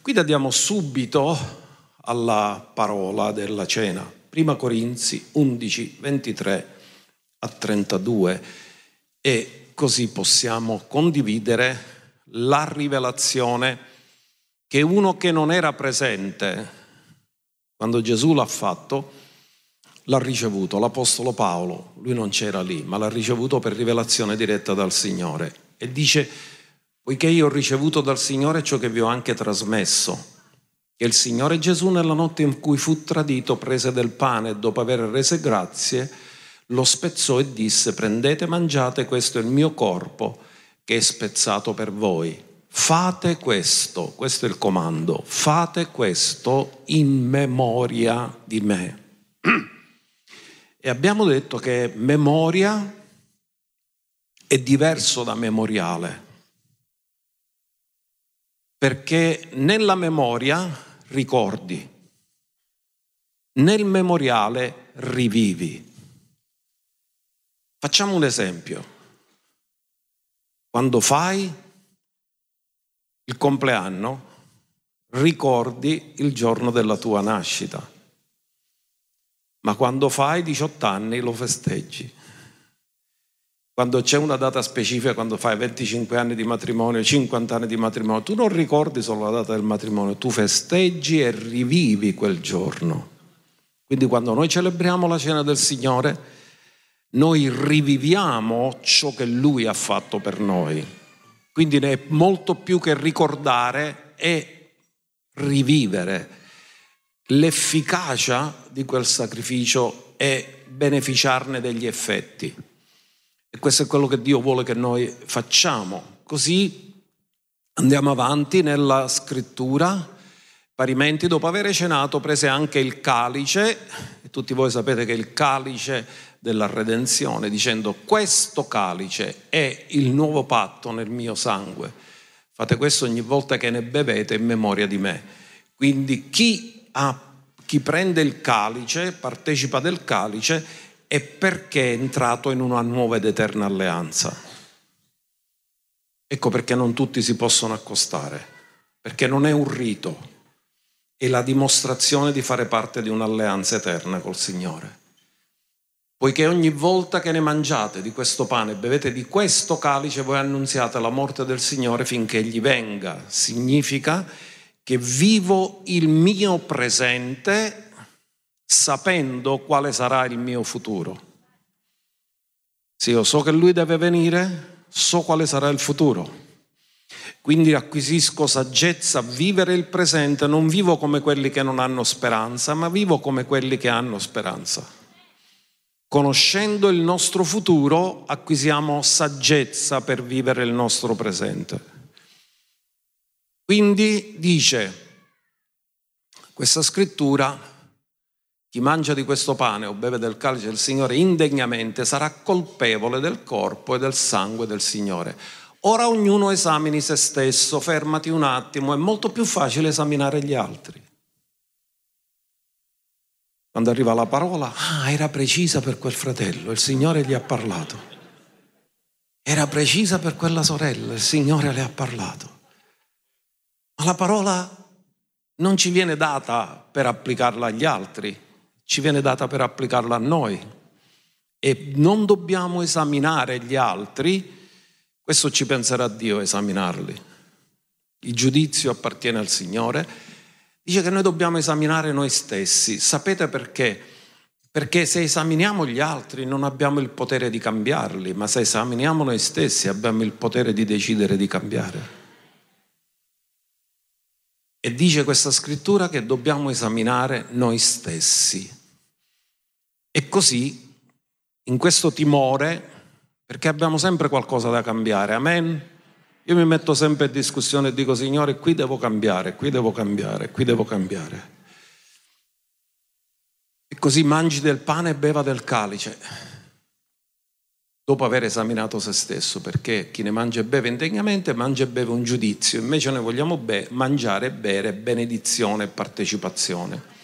Qui andiamo subito alla parola della cena. Prima Corinzi 11, 23 a 32 e così possiamo condividere la rivelazione che uno che non era presente quando Gesù l'ha fatto, l'ha ricevuto, l'Apostolo Paolo, lui non c'era lì, ma l'ha ricevuto per rivelazione diretta dal Signore. E dice, poiché io ho ricevuto dal Signore ciò che vi ho anche trasmesso, che il Signore Gesù nella notte in cui fu tradito prese del pane e dopo aver rese grazie, lo spezzò e disse, prendete, mangiate, questo è il mio corpo che è spezzato per voi. Fate questo, questo è il comando, fate questo in memoria di me. E abbiamo detto che memoria è diverso da memoriale, perché nella memoria ricordi, nel memoriale rivivi. Facciamo un esempio. Quando fai il compleanno, ricordi il giorno della tua nascita, ma quando fai 18 anni lo festeggi. Quando c'è una data specifica, quando fai 25 anni di matrimonio, 50 anni di matrimonio, tu non ricordi solo la data del matrimonio, tu festeggi e rivivi quel giorno. Quindi quando noi celebriamo la cena del Signore, noi riviviamo ciò che Lui ha fatto per noi. Quindi è molto più che ricordare e rivivere l'efficacia di quel sacrificio e beneficiarne degli effetti. E questo è quello che Dio vuole che noi facciamo. Così andiamo avanti nella scrittura. Parimenti, dopo aver cenato, prese anche il calice, e tutti voi sapete che il calice della redenzione, dicendo questo calice è il nuovo patto nel mio sangue. Fate questo ogni volta che ne bevete in memoria di me. Quindi chi, ha, chi prende il calice, partecipa del calice, è perché è entrato in una nuova ed eterna alleanza. Ecco perché non tutti si possono accostare, perché non è un rito, è la dimostrazione di fare parte di un'alleanza eterna col Signore poiché ogni volta che ne mangiate di questo pane e bevete di questo calice voi annunziate la morte del Signore finché egli venga. Significa che vivo il mio presente sapendo quale sarà il mio futuro. Se io so che lui deve venire, so quale sarà il futuro. Quindi acquisisco saggezza a vivere il presente, non vivo come quelli che non hanno speranza, ma vivo come quelli che hanno speranza. Conoscendo il nostro futuro acquisiamo saggezza per vivere il nostro presente. Quindi dice questa scrittura, chi mangia di questo pane o beve del calice del Signore indegnamente sarà colpevole del corpo e del sangue del Signore. Ora ognuno esamini se stesso, fermati un attimo, è molto più facile esaminare gli altri. Quando arriva la parola, ah, era precisa per quel fratello, il Signore gli ha parlato. Era precisa per quella sorella, il Signore le ha parlato. Ma la parola non ci viene data per applicarla agli altri, ci viene data per applicarla a noi. E non dobbiamo esaminare gli altri, questo ci penserà Dio esaminarli. Il giudizio appartiene al Signore Dice che noi dobbiamo esaminare noi stessi. Sapete perché? Perché se esaminiamo gli altri non abbiamo il potere di cambiarli, ma se esaminiamo noi stessi abbiamo il potere di decidere di cambiare. E dice questa scrittura che dobbiamo esaminare noi stessi. E così, in questo timore, perché abbiamo sempre qualcosa da cambiare, amen? Io mi metto sempre in discussione e dico, Signore, qui devo cambiare, qui devo cambiare, qui devo cambiare. E così mangi del pane e beva del calice, dopo aver esaminato se stesso, perché chi ne mangia e beve indegnamente mangia e beve un giudizio, invece noi vogliamo be- mangiare e bere benedizione e partecipazione,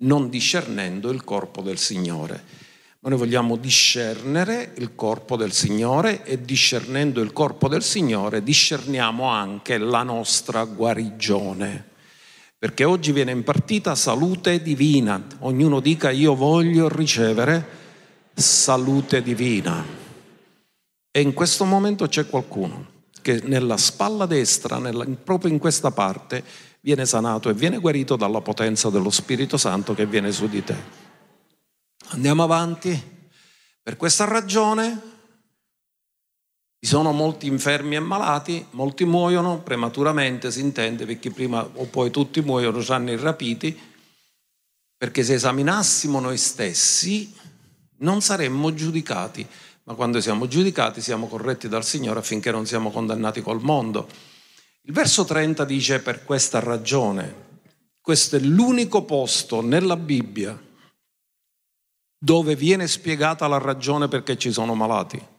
non discernendo il corpo del Signore. Ma noi vogliamo discernere il corpo del Signore e discernendo il corpo del Signore discerniamo anche la nostra guarigione. perché oggi viene impartita salute divina. Ognuno dica io voglio ricevere salute divina. E in questo momento c'è qualcuno che nella spalla destra, nella, proprio in questa parte, viene sanato e viene guarito dalla potenza dello Spirito Santo che viene su di te. Andiamo avanti. Per questa ragione ci sono molti infermi e malati, molti muoiono prematuramente, si intende, perché prima o poi tutti muoiono, saranno irrapiti, perché se esaminassimo noi stessi non saremmo giudicati, ma quando siamo giudicati siamo corretti dal Signore affinché non siamo condannati col mondo. Il verso 30 dice per questa ragione, questo è l'unico posto nella Bibbia dove viene spiegata la ragione perché ci sono malati.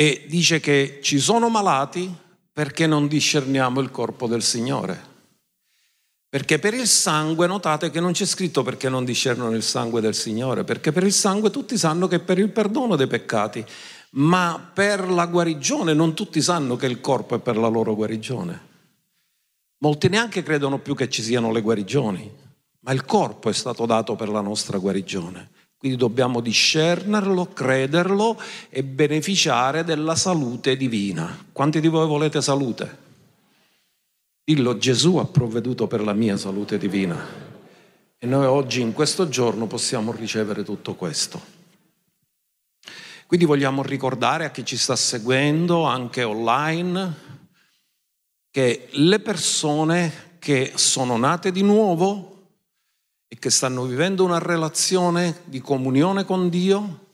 e dice che ci sono malati perché non discerniamo il corpo del Signore. Perché per il sangue, notate che non c'è scritto perché non discernono il sangue del Signore, perché per il sangue tutti sanno che per il perdono dei peccati, ma per la guarigione non tutti sanno che il corpo è per la loro guarigione. Molti neanche credono più che ci siano le guarigioni, ma il corpo è stato dato per la nostra guarigione. Quindi dobbiamo discernerlo, crederlo e beneficiare della salute divina. Quanti di voi volete salute? Dillo, Gesù ha provveduto per la mia salute divina. E noi oggi, in questo giorno, possiamo ricevere tutto questo. Quindi vogliamo ricordare a chi ci sta seguendo, anche online, che le persone che sono nate di nuovo e che stanno vivendo una relazione di comunione con Dio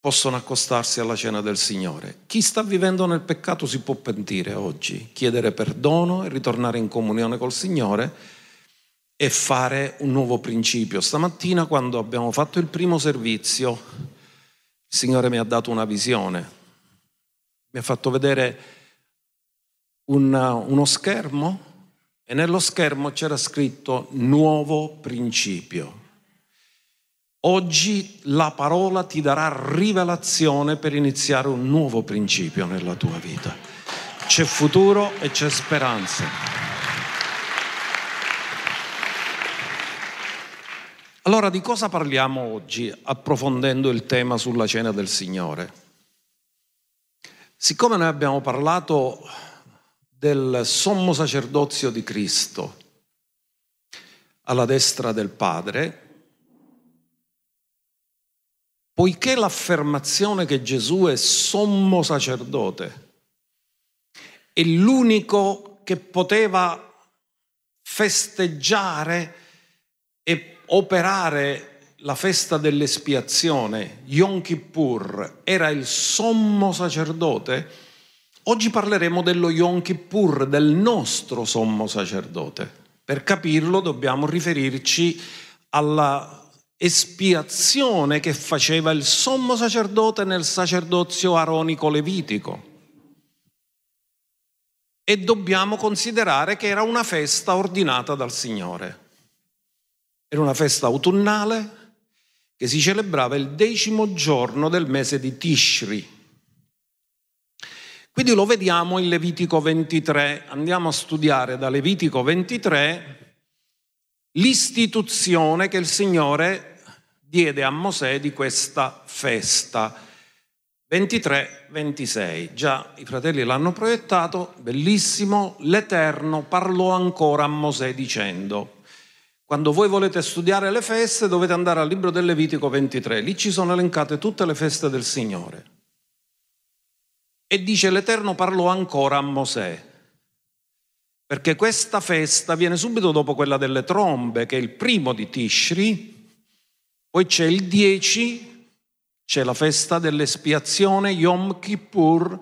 possono accostarsi alla cena del Signore. Chi sta vivendo nel peccato si può pentire oggi, chiedere perdono e ritornare in comunione col Signore e fare un nuovo principio. Stamattina quando abbiamo fatto il primo servizio, il Signore mi ha dato una visione, mi ha fatto vedere una, uno schermo e nello schermo c'era scritto nuovo principio. Oggi la parola ti darà rivelazione per iniziare un nuovo principio nella tua vita. C'è futuro e c'è speranza. Allora di cosa parliamo oggi approfondendo il tema sulla cena del Signore? Siccome noi abbiamo parlato del sommo sacerdozio di Cristo alla destra del Padre, poiché l'affermazione che Gesù è sommo sacerdote è l'unico che poteva festeggiare e operare la festa dell'espiazione, Yom Kippur, era il sommo sacerdote, Oggi parleremo dello Yom Kippur, del nostro sommo sacerdote. Per capirlo dobbiamo riferirci alla espiazione che faceva il sommo sacerdote nel sacerdozio aronico levitico. E dobbiamo considerare che era una festa ordinata dal Signore. Era una festa autunnale che si celebrava il decimo giorno del mese di Tishri, quindi lo vediamo in Levitico 23. Andiamo a studiare da Levitico 23 l'istituzione che il Signore diede a Mosè di questa festa. 23-26. Già i fratelli l'hanno proiettato, bellissimo. L'Eterno parlò ancora a Mosè dicendo, quando voi volete studiare le feste dovete andare al libro del Levitico 23, lì ci sono elencate tutte le feste del Signore. E dice l'Eterno parlò ancora a Mosè, perché questa festa viene subito dopo quella delle trombe, che è il primo di Tishri, poi c'è il 10, c'è la festa dell'espiazione, Yom Kippur,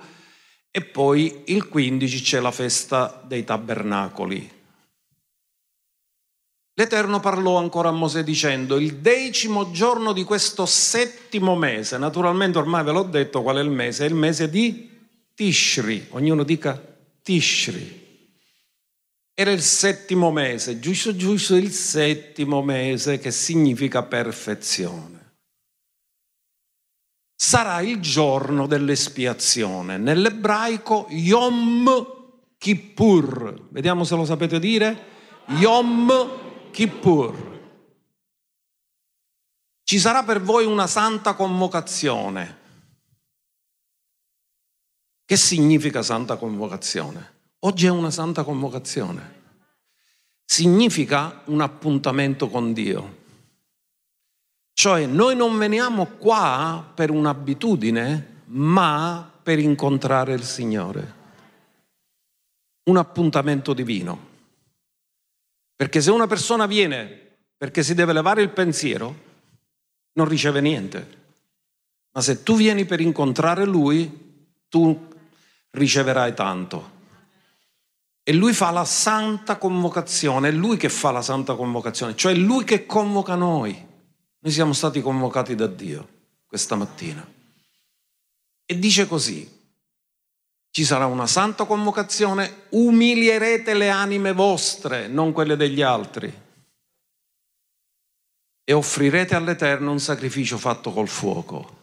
e poi il 15 c'è la festa dei tabernacoli. L'Eterno parlò ancora a Mosè dicendo, il decimo giorno di questo settimo mese, naturalmente ormai ve l'ho detto qual è il mese, è il mese di Tishri, ognuno dica Tishri. Era il settimo mese, giusto giusto il settimo mese che significa perfezione. Sarà il giorno dell'espiazione. Nell'ebraico Yom Kippur. Vediamo se lo sapete dire. Yom Kippur. Ci sarà per voi una santa convocazione. Che significa santa convocazione? Oggi è una santa convocazione. Significa un appuntamento con Dio. Cioè noi non veniamo qua per un'abitudine, ma per incontrare il Signore. Un appuntamento divino. Perché se una persona viene perché si deve levare il pensiero, non riceve niente. Ma se tu vieni per incontrare Lui, tu riceverai tanto. E Lui fa la santa convocazione, è Lui che fa la santa convocazione, cioè è Lui che convoca noi. Noi siamo stati convocati da Dio questa mattina. E dice così, ci sarà una santa convocazione, umilierete le anime vostre, non quelle degli altri, e offrirete all'Eterno un sacrificio fatto col fuoco.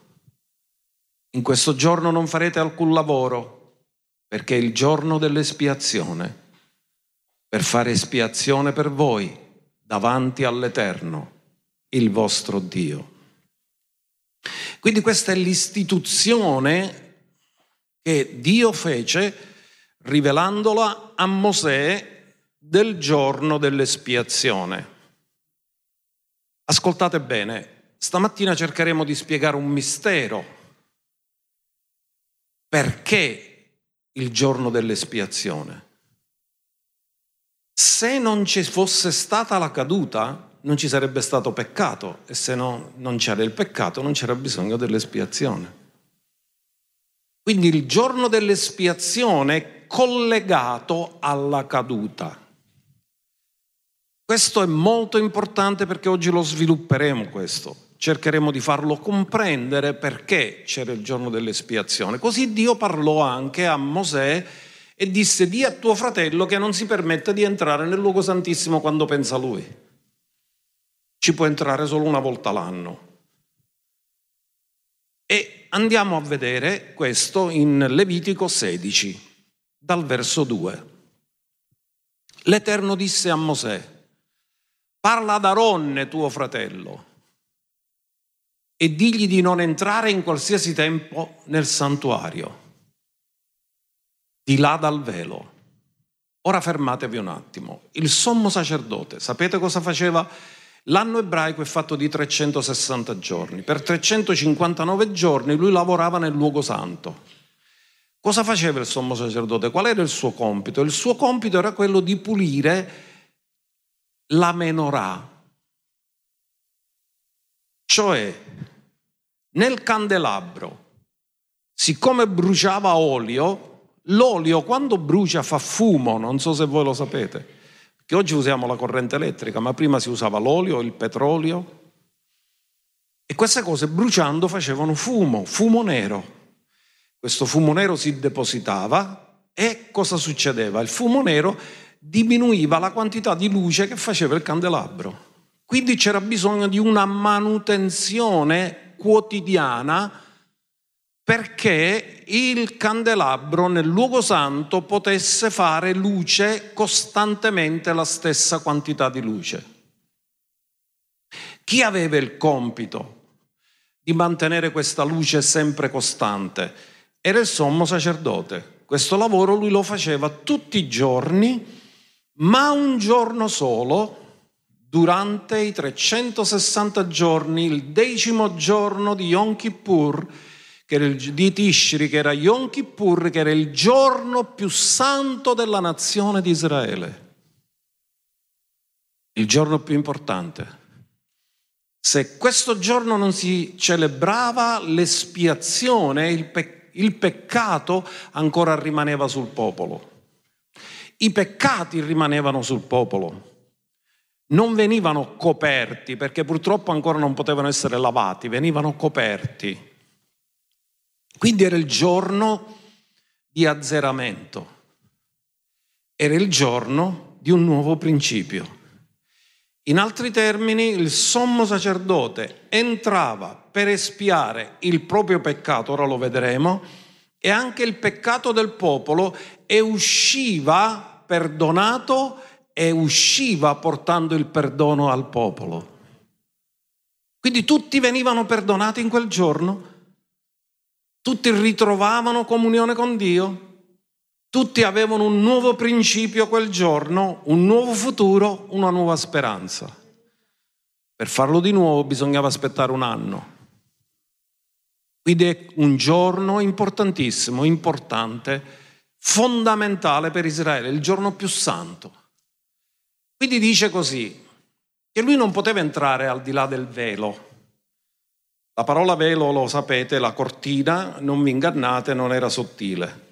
In questo giorno non farete alcun lavoro, perché è il giorno dell'espiazione, per fare espiazione per voi davanti all'Eterno il vostro Dio. Quindi questa è l'istituzione che Dio fece rivelandola a Mosè del giorno dell'espiazione. Ascoltate bene, stamattina cercheremo di spiegare un mistero. Perché il giorno dell'espiazione? Se non ci fosse stata la caduta, non ci sarebbe stato peccato e se no, non c'era il peccato non c'era bisogno dell'espiazione. Quindi il giorno dell'espiazione è collegato alla caduta. Questo è molto importante perché oggi lo svilupperemo questo. Cercheremo di farlo comprendere perché c'era il giorno dell'espiazione. Così Dio parlò anche a Mosè e disse di a tuo fratello che non si permette di entrare nel luogo santissimo quando pensa lui ci può entrare solo una volta l'anno. E andiamo a vedere questo in Levitico 16, dal verso 2. L'Eterno disse a Mosè, parla ad Aronne tuo fratello e digli di non entrare in qualsiasi tempo nel santuario, di là dal velo. Ora fermatevi un attimo. Il sommo sacerdote, sapete cosa faceva? L'anno ebraico è fatto di 360 giorni. Per 359 giorni lui lavorava nel luogo santo. Cosa faceva il sommo sacerdote? Qual era il suo compito? Il suo compito era quello di pulire la menorah. Cioè, nel candelabro, siccome bruciava olio, l'olio quando brucia fa fumo, non so se voi lo sapete che oggi usiamo la corrente elettrica, ma prima si usava l'olio, il petrolio. E queste cose bruciando facevano fumo, fumo nero. Questo fumo nero si depositava e cosa succedeva? Il fumo nero diminuiva la quantità di luce che faceva il candelabro. Quindi c'era bisogno di una manutenzione quotidiana perché il candelabro nel luogo santo potesse fare luce costantemente la stessa quantità di luce. Chi aveva il compito di mantenere questa luce sempre costante? Era il sommo sacerdote. Questo lavoro lui lo faceva tutti i giorni, ma un giorno solo, durante i 360 giorni, il decimo giorno di Yom Kippur, che era il, di Tishri, che era Yom Kippur, che era il giorno più santo della nazione di Israele. Il giorno più importante. Se questo giorno non si celebrava l'espiazione, il, pe- il peccato ancora rimaneva sul popolo. I peccati rimanevano sul popolo non venivano coperti perché purtroppo ancora non potevano essere lavati, venivano coperti. Quindi era il giorno di azzeramento, era il giorno di un nuovo principio. In altri termini, il sommo sacerdote entrava per espiare il proprio peccato, ora lo vedremo, e anche il peccato del popolo e usciva perdonato e usciva portando il perdono al popolo. Quindi tutti venivano perdonati in quel giorno, tutti ritrovavano comunione con Dio, tutti avevano un nuovo principio quel giorno, un nuovo futuro, una nuova speranza. Per farlo di nuovo bisognava aspettare un anno. Quindi è un giorno importantissimo, importante, fondamentale per Israele, il giorno più santo. Quindi dice così, che lui non poteva entrare al di là del velo. La parola velo, lo sapete, la cortina, non vi ingannate, non era sottile.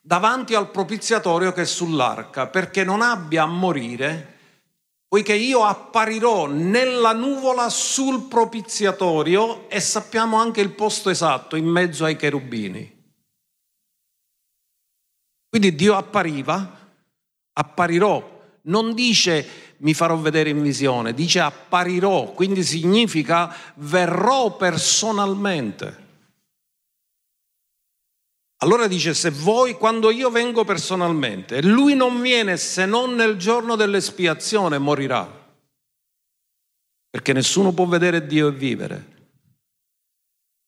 Davanti al propiziatorio che è sull'arca, perché non abbia a morire poiché io apparirò nella nuvola sul propiziatorio e sappiamo anche il posto esatto, in mezzo ai cherubini. Quindi Dio appariva, apparirò, non dice mi farò vedere in visione, dice apparirò, quindi significa verrò personalmente. Allora dice, se voi, quando io vengo personalmente, lui non viene se non nel giorno dell'espiazione, morirà. Perché nessuno può vedere Dio e vivere.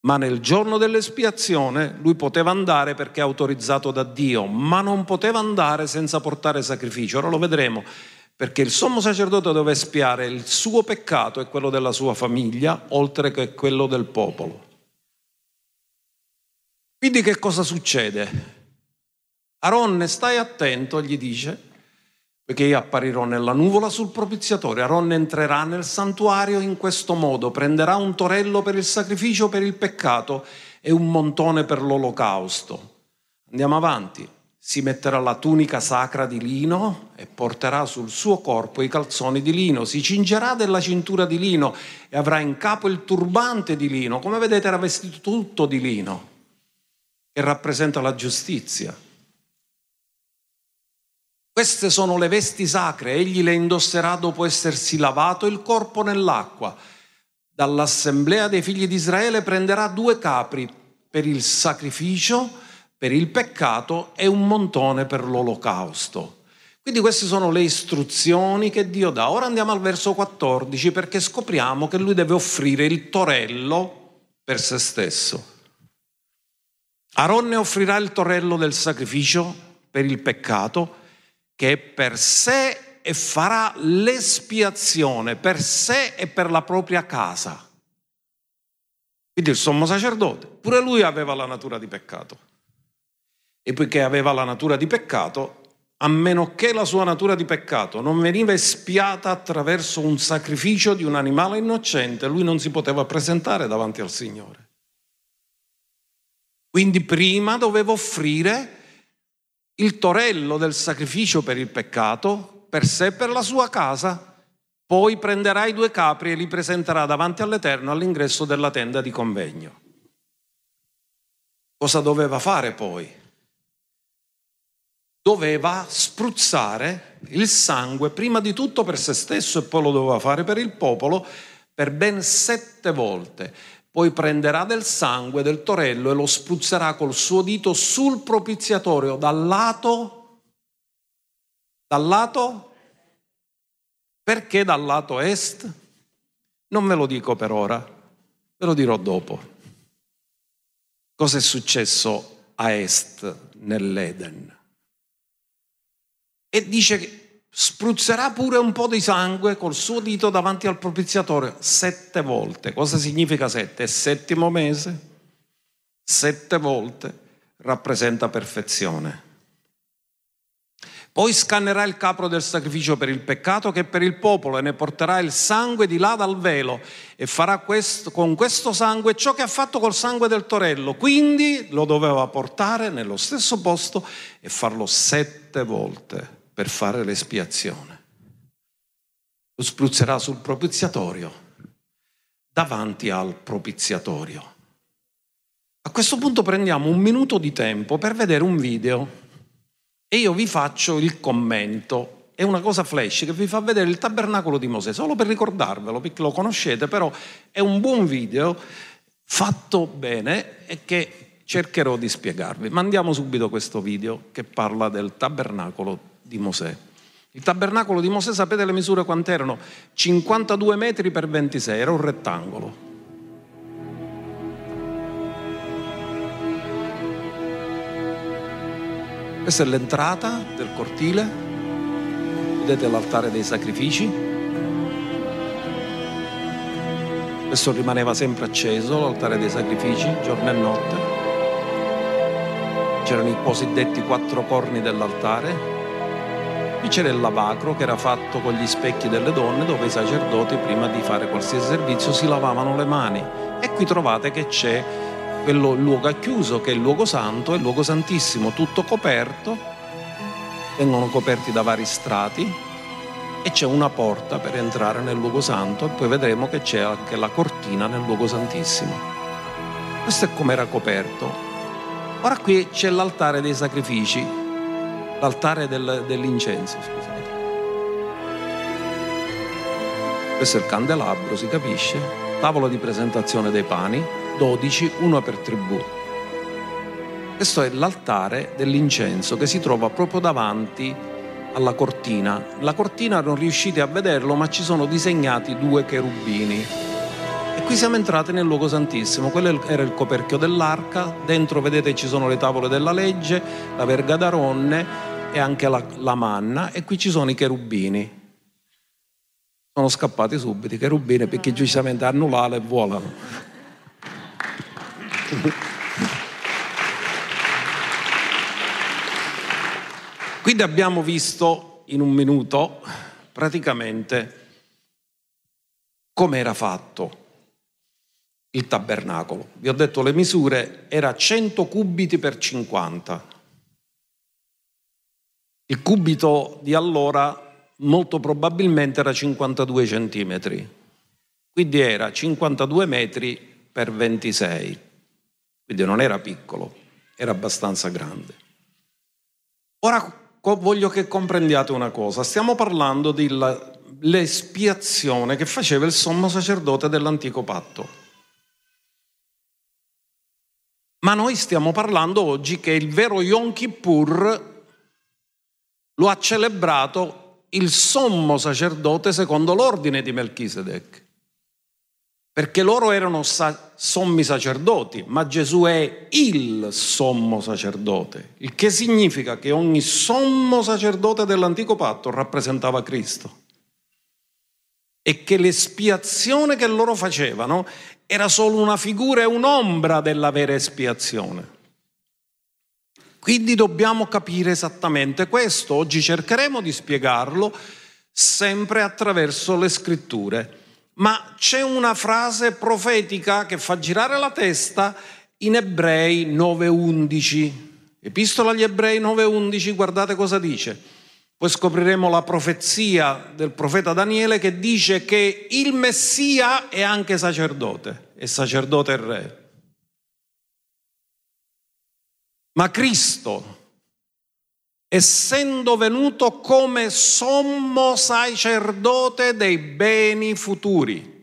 Ma nel giorno dell'espiazione lui poteva andare perché è autorizzato da Dio, ma non poteva andare senza portare sacrificio. Ora lo vedremo, perché il sommo sacerdote doveva espiare il suo peccato e quello della sua famiglia, oltre che quello del popolo. Quindi che cosa succede? Aronne, stai attento, gli dice, perché io apparirò nella nuvola sul propiziatore. Aronne entrerà nel santuario in questo modo, prenderà un torello per il sacrificio per il peccato e un montone per l'olocausto. Andiamo avanti. Si metterà la tunica sacra di lino e porterà sul suo corpo i calzoni di lino, si cingerà della cintura di lino e avrà in capo il turbante di lino. Come vedete era vestito tutto di lino che rappresenta la giustizia. Queste sono le vesti sacre, egli le indosserà dopo essersi lavato il corpo nell'acqua. Dall'assemblea dei figli di Israele prenderà due capri per il sacrificio, per il peccato e un montone per l'olocausto. Quindi queste sono le istruzioni che Dio dà. Ora andiamo al verso 14 perché scopriamo che lui deve offrire il torello per se stesso. Aronne offrirà il torrello del sacrificio per il peccato che è per sé e farà l'espiazione per sé e per la propria casa. Quindi il sommo sacerdote, pure lui aveva la natura di peccato. E poiché aveva la natura di peccato, a meno che la sua natura di peccato non veniva espiata attraverso un sacrificio di un animale innocente, lui non si poteva presentare davanti al Signore. Quindi prima doveva offrire il torello del sacrificio per il peccato, per sé e per la sua casa, poi prenderà i due capri e li presenterà davanti all'Eterno all'ingresso della tenda di convegno. Cosa doveva fare poi? Doveva spruzzare il sangue prima di tutto per se stesso e poi lo doveva fare per il popolo per ben sette volte poi prenderà del sangue del torello e lo spruzzerà col suo dito sul propiziatorio dal lato, dal lato, perché dal lato est? Non ve lo dico per ora, ve lo dirò dopo. Cosa è successo a est nell'Eden? E dice che spruzzerà pure un po' di sangue col suo dito davanti al propiziatorio sette volte. Cosa significa sette? È settimo mese. Sette volte rappresenta perfezione. Poi scannerà il capro del sacrificio per il peccato che è per il popolo e ne porterà il sangue di là dal velo e farà questo, con questo sangue ciò che ha fatto col sangue del torello. Quindi lo doveva portare nello stesso posto e farlo sette volte per fare l'espiazione. Lo spruzzerà sul propiziatorio, davanti al propiziatorio. A questo punto prendiamo un minuto di tempo per vedere un video e io vi faccio il commento. È una cosa flash che vi fa vedere il tabernacolo di Mosè, solo per ricordarvelo, perché lo conoscete, però è un buon video fatto bene e che cercherò di spiegarvi. Ma andiamo subito questo video che parla del tabernacolo di Mosè. Il tabernacolo di Mosè, sapete le misure quant'erano? 52 metri per 26, era un rettangolo. Questa è l'entrata del cortile, vedete l'altare dei sacrifici. Questo rimaneva sempre acceso, l'altare dei sacrifici, giorno e notte. C'erano i cosiddetti quattro corni dell'altare, Qui c'era il lavacro che era fatto con gli specchi delle donne dove i sacerdoti prima di fare qualsiasi servizio si lavavano le mani. E qui trovate che c'è quello luogo chiuso che è il luogo santo e il luogo santissimo, tutto coperto, vengono coperti da vari strati e c'è una porta per entrare nel luogo santo e poi vedremo che c'è anche la cortina nel luogo santissimo. Questo è come era coperto. Ora qui c'è l'altare dei sacrifici, l'altare del, dell'incenso, scusate. Questo è il candelabro, si capisce? Tavolo di presentazione dei pani, 12, uno per tribù. Questo è l'altare dell'incenso che si trova proprio davanti alla cortina. La cortina non riuscite a vederlo, ma ci sono disegnati due cherubini. E qui siamo entrati nel luogo santissimo. Quello era il coperchio dell'arca. Dentro vedete ci sono le tavole della legge, la verga d'aronne e anche la, la manna e qui ci sono i cherubini. Sono scappati subito i cherubini perché giustamente hanno e volano. Quindi abbiamo visto in un minuto praticamente come era fatto il tabernacolo. Vi ho detto le misure, era 100 cubiti per 50. Il cubito di allora molto probabilmente era 52 centimetri, quindi era 52 metri per 26, quindi non era piccolo, era abbastanza grande. Ora voglio che comprendiate una cosa, stiamo parlando dell'espiazione che faceva il sommo sacerdote dell'antico patto. Ma noi stiamo parlando oggi che il vero Yom Kippur lo ha celebrato il sommo sacerdote secondo l'ordine di Melchisedec. Perché loro erano sa- sommi sacerdoti, ma Gesù è il sommo sacerdote, il che significa che ogni sommo sacerdote dell'antico patto rappresentava Cristo. E che l'espiazione che loro facevano era solo una figura e un'ombra della vera espiazione. Quindi dobbiamo capire esattamente questo. Oggi cercheremo di spiegarlo sempre attraverso le scritture. Ma c'è una frase profetica che fa girare la testa in Ebrei 9:11. Epistola agli Ebrei 9:11, guardate cosa dice. Poi scopriremo la profezia del profeta Daniele che dice che il Messia è anche sacerdote, è sacerdote e re. Ma Cristo, essendo venuto come sommo sacerdote dei beni futuri.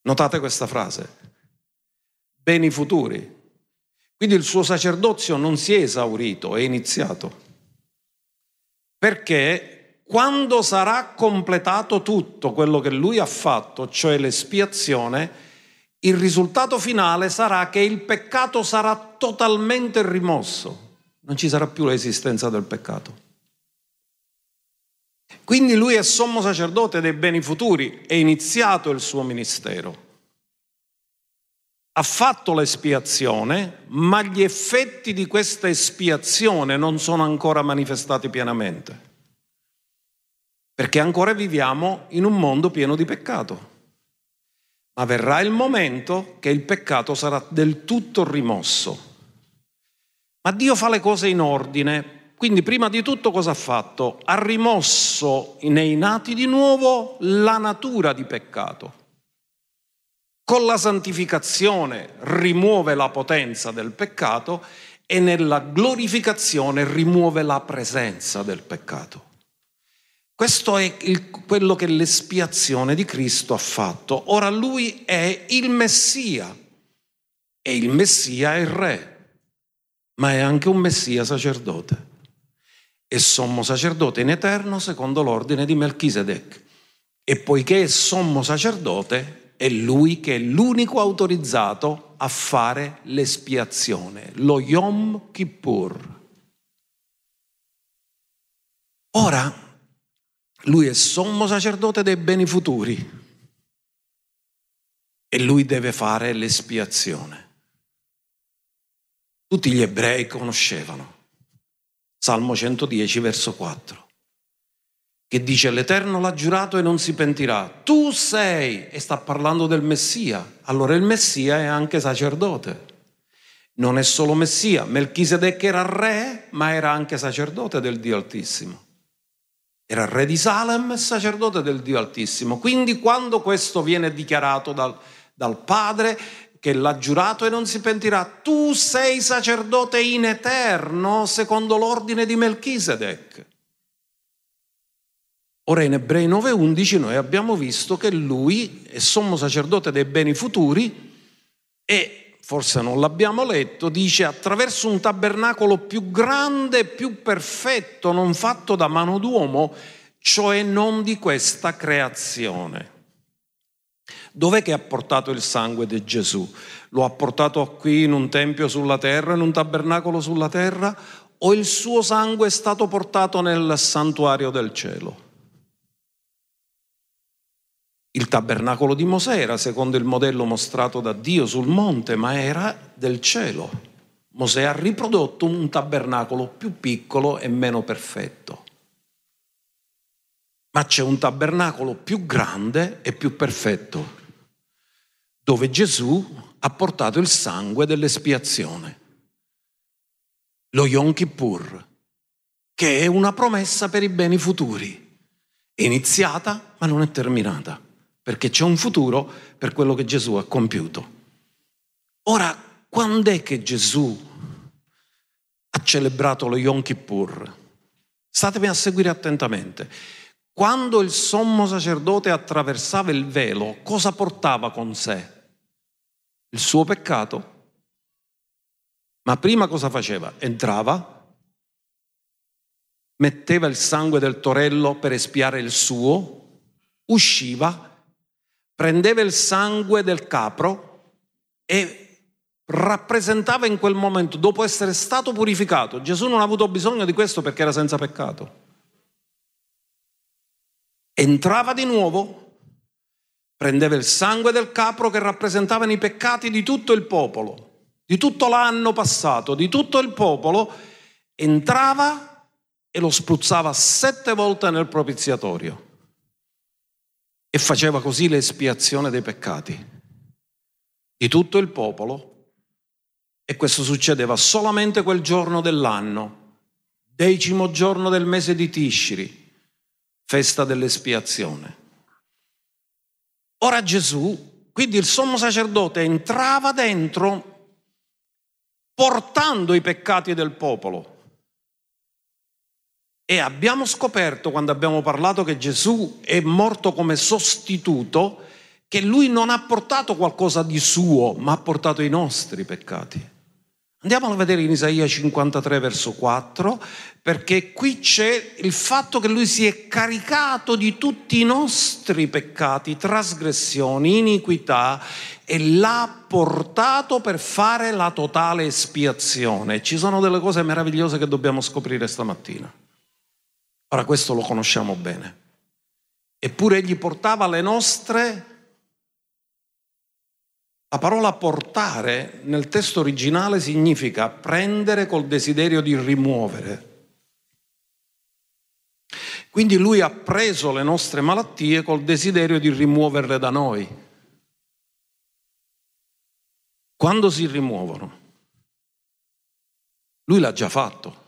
Notate questa frase, beni futuri. Quindi il suo sacerdozio non si è esaurito, è iniziato. Perché quando sarà completato tutto quello che lui ha fatto, cioè l'espiazione, il risultato finale sarà che il peccato sarà totalmente rimosso, non ci sarà più l'esistenza del peccato. Quindi lui è sommo sacerdote dei beni futuri, è iniziato il suo ministero. Ha fatto l'espiazione, ma gli effetti di questa espiazione non sono ancora manifestati pienamente. Perché ancora viviamo in un mondo pieno di peccato ma verrà il momento che il peccato sarà del tutto rimosso. Ma Dio fa le cose in ordine, quindi prima di tutto cosa ha fatto? Ha rimosso nei nati di nuovo la natura di peccato. Con la santificazione rimuove la potenza del peccato e nella glorificazione rimuove la presenza del peccato. Questo è il, quello che l'espiazione di Cristo ha fatto. Ora lui è il Messia, E il Messia è il re, ma è anche un Messia sacerdote. E sommo sacerdote in eterno secondo l'ordine di Melchisedec. E poiché è sommo sacerdote, è lui che è l'unico autorizzato a fare l'espiazione, lo Yom Kippur. Ora, lui è sommo sacerdote dei beni futuri e lui deve fare l'espiazione. Tutti gli ebrei conoscevano. Salmo 110, verso 4 che dice l'Eterno l'ha giurato e non si pentirà. Tu sei, e sta parlando del Messia. Allora il Messia è anche sacerdote. Non è solo Messia, Melchisedec era re, ma era anche sacerdote del Dio Altissimo. Era re di Salem e sacerdote del Dio Altissimo. Quindi quando questo viene dichiarato dal, dal Padre, che l'ha giurato e non si pentirà, tu sei sacerdote in eterno secondo l'ordine di Melchisedec. Ora in Ebrei 9:11 noi abbiamo visto che lui è sommo sacerdote dei beni futuri e, forse non l'abbiamo letto, dice attraverso un tabernacolo più grande più perfetto, non fatto da mano d'uomo, cioè non di questa creazione. Dov'è che ha portato il sangue di Gesù? Lo ha portato qui in un tempio sulla terra, in un tabernacolo sulla terra, o il suo sangue è stato portato nel santuario del cielo? Il tabernacolo di Mosè era secondo il modello mostrato da Dio sul monte, ma era del cielo. Mosè ha riprodotto un tabernacolo più piccolo e meno perfetto. Ma c'è un tabernacolo più grande e più perfetto, dove Gesù ha portato il sangue dell'espiazione, lo Yom Kippur, che è una promessa per i beni futuri. Iniziata ma non è terminata perché c'è un futuro per quello che Gesù ha compiuto. Ora, quando è che Gesù ha celebrato lo Yom Kippur? Statemi a seguire attentamente. Quando il sommo sacerdote attraversava il velo, cosa portava con sé? Il suo peccato. Ma prima cosa faceva? Entrava, metteva il sangue del torello per espiare il suo, usciva prendeva il sangue del capro e rappresentava in quel momento, dopo essere stato purificato, Gesù non ha avuto bisogno di questo perché era senza peccato. Entrava di nuovo, prendeva il sangue del capro che rappresentavano i peccati di tutto il popolo, di tutto l'anno passato, di tutto il popolo, entrava e lo spruzzava sette volte nel propiziatorio e faceva così l'espiazione dei peccati di tutto il popolo e questo succedeva solamente quel giorno dell'anno, decimo giorno del mese di Tishri, festa dell'espiazione. Ora Gesù, quindi il sommo sacerdote, entrava dentro portando i peccati del popolo e abbiamo scoperto, quando abbiamo parlato che Gesù è morto come sostituto, che lui non ha portato qualcosa di suo, ma ha portato i nostri peccati. Andiamo a vedere in Isaia 53 verso 4, perché qui c'è il fatto che lui si è caricato di tutti i nostri peccati, trasgressioni, iniquità e l'ha portato per fare la totale espiazione. Ci sono delle cose meravigliose che dobbiamo scoprire stamattina. Ora questo lo conosciamo bene. Eppure egli portava le nostre... La parola portare nel testo originale significa prendere col desiderio di rimuovere. Quindi lui ha preso le nostre malattie col desiderio di rimuoverle da noi. Quando si rimuovono? Lui l'ha già fatto.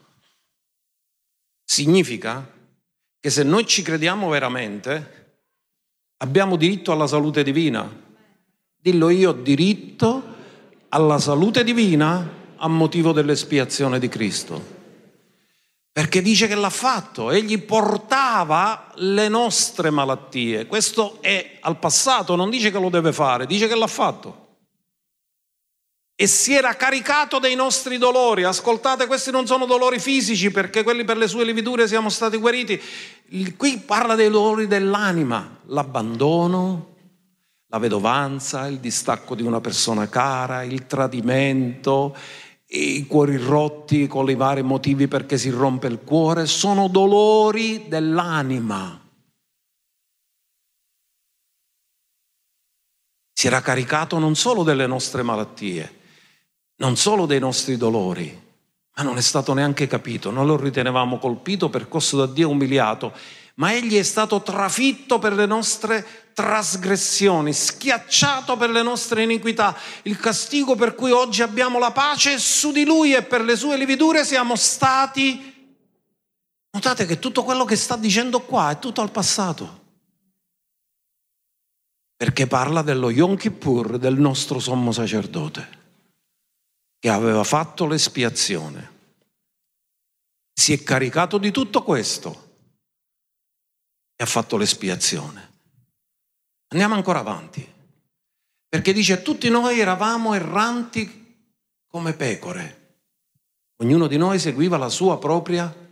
Significa che se noi ci crediamo veramente, abbiamo diritto alla salute divina. Dillo io, diritto alla salute divina a motivo dell'espiazione di Cristo. Perché dice che l'ha fatto, egli portava le nostre malattie. Questo è al passato, non dice che lo deve fare, dice che l'ha fatto. E si era caricato dei nostri dolori. Ascoltate, questi non sono dolori fisici perché quelli per le sue lividure siamo stati guariti. Qui parla dei dolori dell'anima, l'abbandono, la vedovanza, il distacco di una persona cara, il tradimento, i cuori rotti con i vari motivi perché si rompe il cuore, sono dolori dell'anima. Si era caricato non solo delle nostre malattie, non solo dei nostri dolori, ma non è stato neanche capito, non lo ritenevamo colpito, percosso da Dio, umiliato, ma egli è stato trafitto per le nostre trasgressioni, schiacciato per le nostre iniquità. Il castigo per cui oggi abbiamo la pace è su di lui e per le sue lividure siamo stati... Notate che tutto quello che sta dicendo qua è tutto al passato. Perché parla dello Yom Kippur del nostro sommo sacerdote che aveva fatto l'espiazione. Si è caricato di tutto questo e ha fatto l'espiazione. Andiamo ancora avanti, perché dice tutti noi eravamo erranti come pecore, ognuno di noi seguiva la sua propria...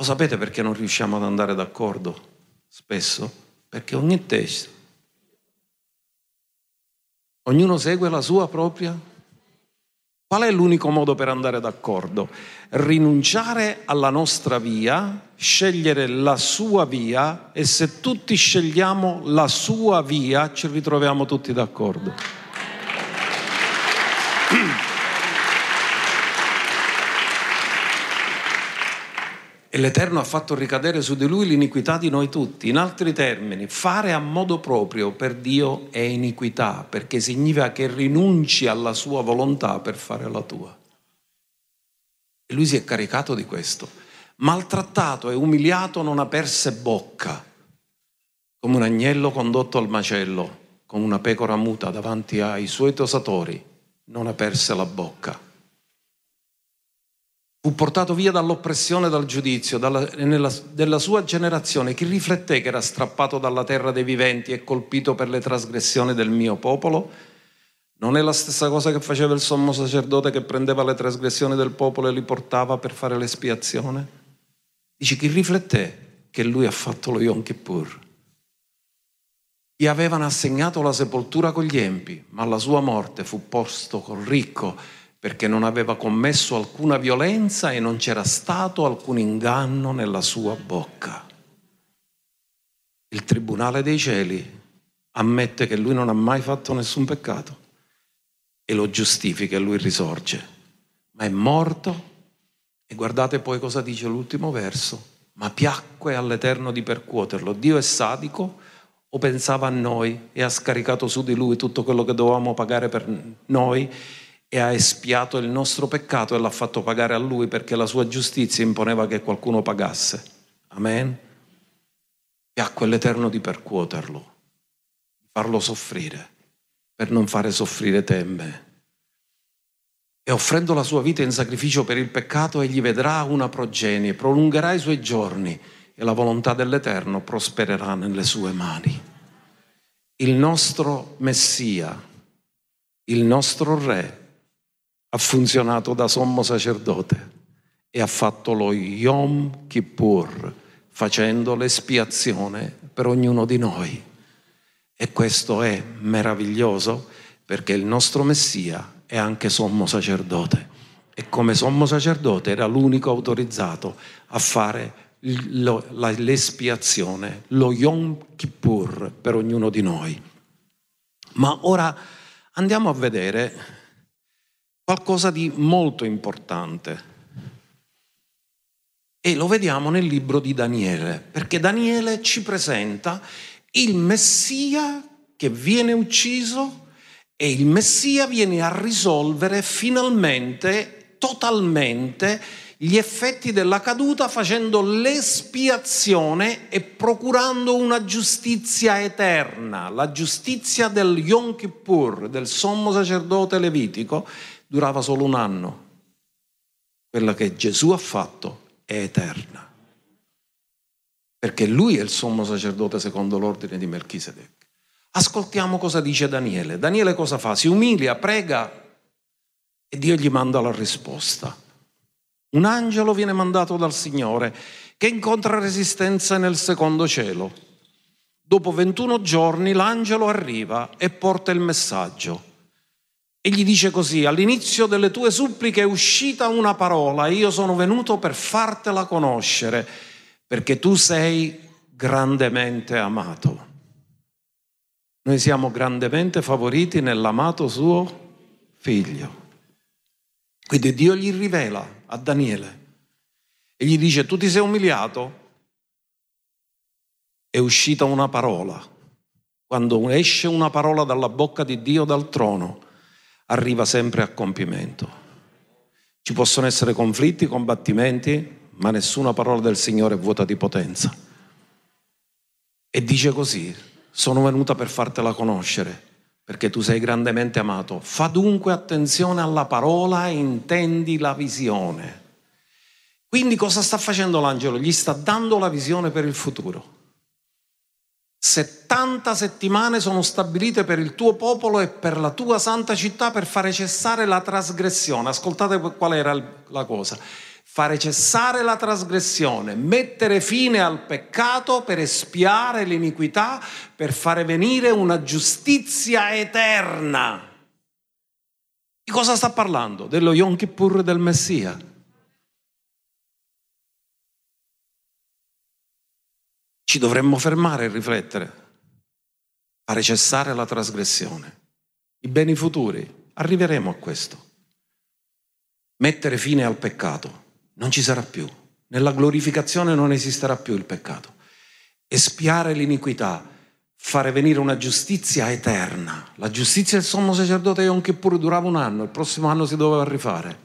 Lo sapete perché non riusciamo ad andare d'accordo spesso? Perché ogni testo, ognuno segue la sua propria Qual è l'unico modo per andare d'accordo? Rinunciare alla nostra via, scegliere la sua via e se tutti scegliamo la sua via ci ritroviamo tutti d'accordo. E l'Eterno ha fatto ricadere su di lui l'iniquità di noi tutti. In altri termini, fare a modo proprio per Dio è iniquità, perché significa che rinunci alla sua volontà per fare la tua. E lui si è caricato di questo. Maltrattato e umiliato non aperse bocca, come un agnello condotto al macello, come una pecora muta davanti ai suoi tosatori, non aperse la bocca fu portato via dall'oppressione dal giudizio dalla, nella, della sua generazione. Chi rifletté che era strappato dalla terra dei viventi e colpito per le trasgressioni del mio popolo? Non è la stessa cosa che faceva il sommo sacerdote che prendeva le trasgressioni del popolo e li portava per fare l'espiazione? Dice chi rifletté che lui ha fatto lo Yom Kippur. Gli avevano assegnato la sepoltura con gli empi, ma alla sua morte fu posto col ricco perché non aveva commesso alcuna violenza e non c'era stato alcun inganno nella sua bocca. Il Tribunale dei Cieli ammette che lui non ha mai fatto nessun peccato e lo giustifica e lui risorge, ma è morto e guardate poi cosa dice l'ultimo verso, ma piacque all'Eterno di percuoterlo. Dio è sadico o pensava a noi e ha scaricato su di lui tutto quello che dovevamo pagare per noi e ha espiato il nostro peccato e l'ha fatto pagare a lui perché la sua giustizia imponeva che qualcuno pagasse. Amen. Piacque l'Eterno di percuoterlo, di farlo soffrire, per non fare soffrire te e me. E offrendo la sua vita in sacrificio per il peccato, egli vedrà una progenie, prolungherà i suoi giorni e la volontà dell'Eterno prospererà nelle sue mani. Il nostro Messia, il nostro Re, ha funzionato da sommo sacerdote e ha fatto lo Yom Kippur, facendo l'espiazione per ognuno di noi. E questo è meraviglioso perché il nostro Messia è anche sommo sacerdote e come sommo sacerdote era l'unico autorizzato a fare l'espiazione, lo Yom Kippur per ognuno di noi. Ma ora andiamo a vedere qualcosa di molto importante. E lo vediamo nel libro di Daniele, perché Daniele ci presenta il Messia che viene ucciso e il Messia viene a risolvere finalmente, totalmente, gli effetti della caduta facendo l'espiazione e procurando una giustizia eterna, la giustizia del Yom Kippur, del sommo sacerdote levitico, durava solo un anno. Quella che Gesù ha fatto è eterna. Perché lui è il sommo sacerdote secondo l'ordine di Melchisedec. Ascoltiamo cosa dice Daniele. Daniele cosa fa? Si umilia, prega e Dio gli manda la risposta. Un angelo viene mandato dal Signore che incontra resistenza nel secondo cielo. Dopo 21 giorni l'angelo arriva e porta il messaggio. E gli dice così, all'inizio delle tue suppliche è uscita una parola, io sono venuto per fartela conoscere, perché tu sei grandemente amato. Noi siamo grandemente favoriti nell'amato suo figlio. Quindi Dio gli rivela a Daniele e gli dice, tu ti sei umiliato, è uscita una parola. Quando esce una parola dalla bocca di Dio dal trono, arriva sempre a compimento. Ci possono essere conflitti, combattimenti, ma nessuna parola del Signore è vuota di potenza. E dice così, sono venuta per fartela conoscere, perché tu sei grandemente amato. Fa dunque attenzione alla parola e intendi la visione. Quindi cosa sta facendo l'angelo? Gli sta dando la visione per il futuro. 70 settimane sono stabilite per il tuo popolo e per la tua santa città per fare cessare la trasgressione. Ascoltate qual era la cosa fare cessare la trasgressione, mettere fine al peccato per espiare l'iniquità, per fare venire una giustizia eterna. Di cosa sta parlando? Dello Yom Kippur del Messia. Ci dovremmo fermare e riflettere, fare cessare la trasgressione, i beni futuri, arriveremo a questo. Mettere fine al peccato non ci sarà più. Nella glorificazione non esisterà più il peccato. Espiare l'iniquità, fare venire una giustizia eterna. La giustizia del sommo sacerdote Yom Kippur durava un anno, il prossimo anno si doveva rifare.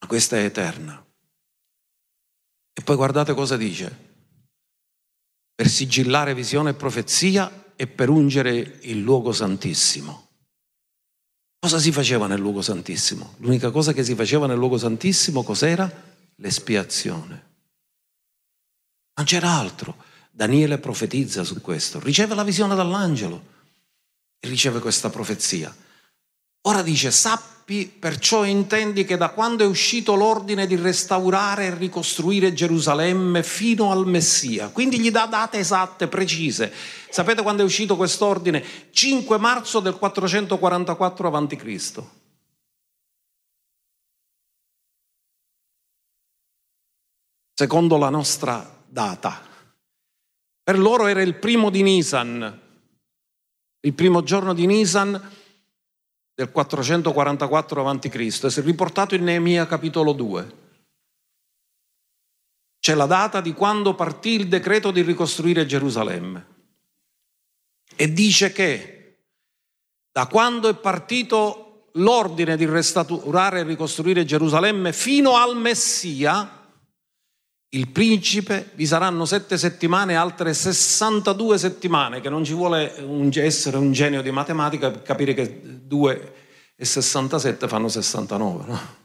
Ma questa è eterna. E poi guardate cosa dice. Per sigillare visione e profezia e per ungere il luogo santissimo. Cosa si faceva nel luogo santissimo? L'unica cosa che si faceva nel luogo santissimo cos'era? L'espiazione. Non c'era altro. Daniele profetizza su questo, riceve la visione dall'angelo e riceve questa profezia. Ora dice, sappi, perciò intendi che da quando è uscito l'ordine di restaurare e ricostruire Gerusalemme fino al Messia, quindi gli dà date esatte, precise Sapete quando è uscito quest'ordine? 5 marzo del 444 a.C. Secondo la nostra data. Per loro era il primo di Nisan, il primo giorno di Nisan del 444 a.C. È riportato in Neemia capitolo 2. C'è la data di quando partì il decreto di ricostruire Gerusalemme e dice che da quando è partito l'ordine di restaurare e ricostruire Gerusalemme fino al Messia, il principe, vi saranno sette settimane e altre 62 settimane, che non ci vuole un, essere un genio di matematica per capire che 2 e 67 fanno 69, no?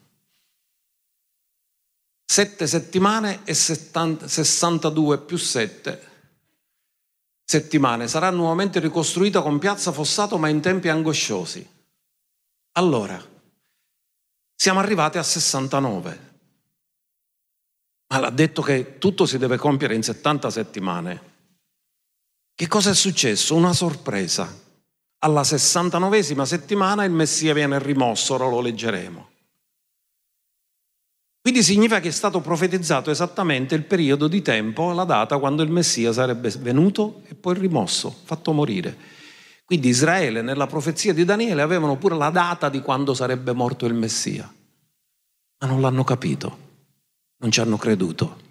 Sette settimane e 70, 62 più 7 settimane sarà nuovamente ricostruita con piazza Fossato ma in tempi angosciosi. Allora, siamo arrivati a 69. Ma l'ha detto che tutto si deve compiere in 70 settimane. Che cosa è successo? Una sorpresa. Alla 69esima settimana il Messia viene rimosso, ora lo leggeremo. Quindi significa che è stato profetizzato esattamente il periodo di tempo, la data quando il Messia sarebbe venuto e poi rimosso, fatto morire. Quindi Israele nella profezia di Daniele avevano pure la data di quando sarebbe morto il Messia, ma non l'hanno capito, non ci hanno creduto,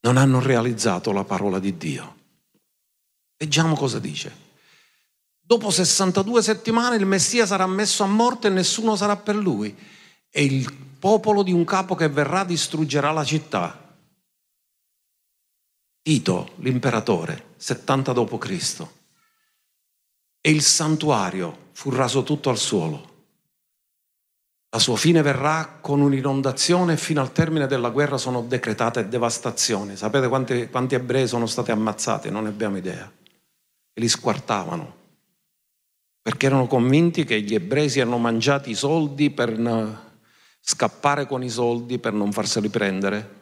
non hanno realizzato la parola di Dio. Leggiamo cosa dice. Dopo 62 settimane il Messia sarà messo a morte e nessuno sarà per lui. E il popolo di un capo che verrà distruggerà la città. Tito, l'imperatore, 70 d.C. E il santuario fu raso tutto al suolo. La sua fine verrà con un'inondazione e fino al termine della guerra sono decretate devastazioni. Sapete quanti, quanti ebrei sono stati ammazzati? Non ne abbiamo idea. e li squartavano, perché erano convinti che gli ebrei si erano mangiati i soldi per scappare con i soldi per non farseli prendere.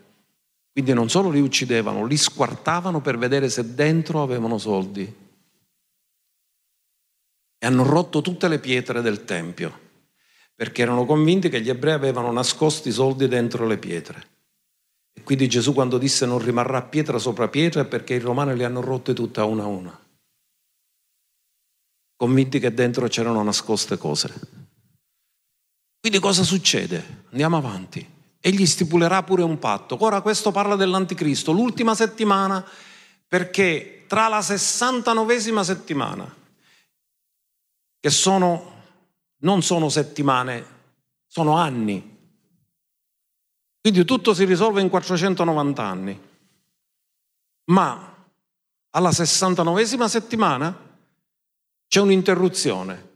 Quindi non solo li uccidevano, li squartavano per vedere se dentro avevano soldi. E hanno rotto tutte le pietre del Tempio, perché erano convinti che gli ebrei avevano nascosto i soldi dentro le pietre. E quindi Gesù quando disse non rimarrà pietra sopra pietra è perché i romani le hanno rotte tutte a una a una, convinti che dentro c'erano nascoste cose. Quindi cosa succede? Andiamo avanti. Egli stipulerà pure un patto. Ora questo parla dell'anticristo, l'ultima settimana, perché tra la 69esima settimana, che sono, non sono settimane, sono anni, quindi tutto si risolve in 490 anni. Ma alla 69esima settimana c'è un'interruzione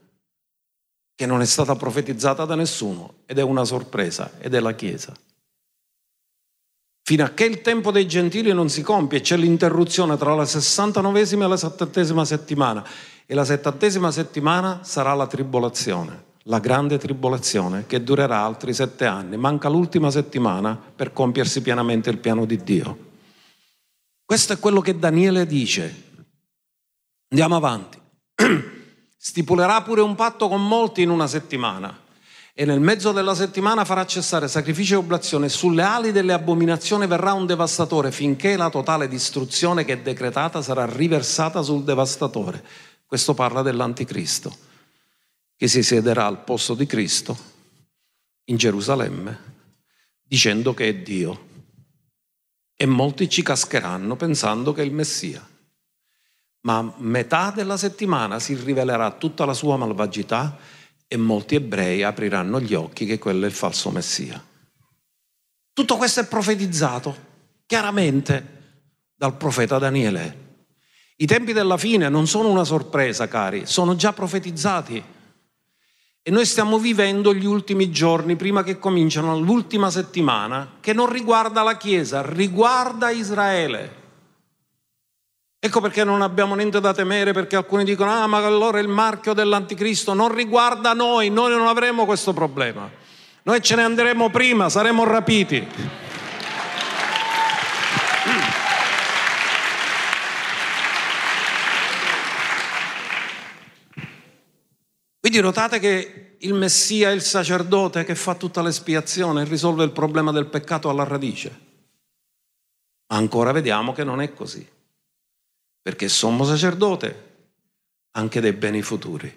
che non è stata profetizzata da nessuno ed è una sorpresa ed è la Chiesa. Fino a che il tempo dei gentili non si compie, c'è l'interruzione tra la 69esima e la 70esima settimana e la 70esima settimana sarà la tribolazione la grande tribolazione che durerà altri sette anni. Manca l'ultima settimana per compiersi pienamente il piano di Dio. Questo è quello che Daniele dice. Andiamo avanti. Stipulerà pure un patto con molti in una settimana e nel mezzo della settimana farà cessare sacrificio e oblazione. Sulle ali delle abominazioni verrà un devastatore finché la totale distruzione che è decretata sarà riversata sul devastatore. Questo parla dell'anticristo che si siederà al posto di Cristo in Gerusalemme dicendo che è Dio. E molti ci cascheranno pensando che è il Messia. Ma a metà della settimana si rivelerà tutta la sua malvagità e molti ebrei apriranno gli occhi che quello è il falso Messia. Tutto questo è profetizzato chiaramente dal profeta Daniele. I tempi della fine non sono una sorpresa, cari, sono già profetizzati e noi stiamo vivendo gli ultimi giorni, prima che cominciano l'ultima settimana, che non riguarda la Chiesa, riguarda Israele. Ecco perché non abbiamo niente da temere, perché alcuni dicono, ah ma allora il marchio dell'anticristo non riguarda noi, noi non avremo questo problema. Noi ce ne andremo prima, saremo rapiti. Quindi notate che il Messia è il sacerdote che fa tutta l'espiazione e risolve il problema del peccato alla radice. Ma ancora vediamo che non è così, perché sommo sacerdote anche dei beni futuri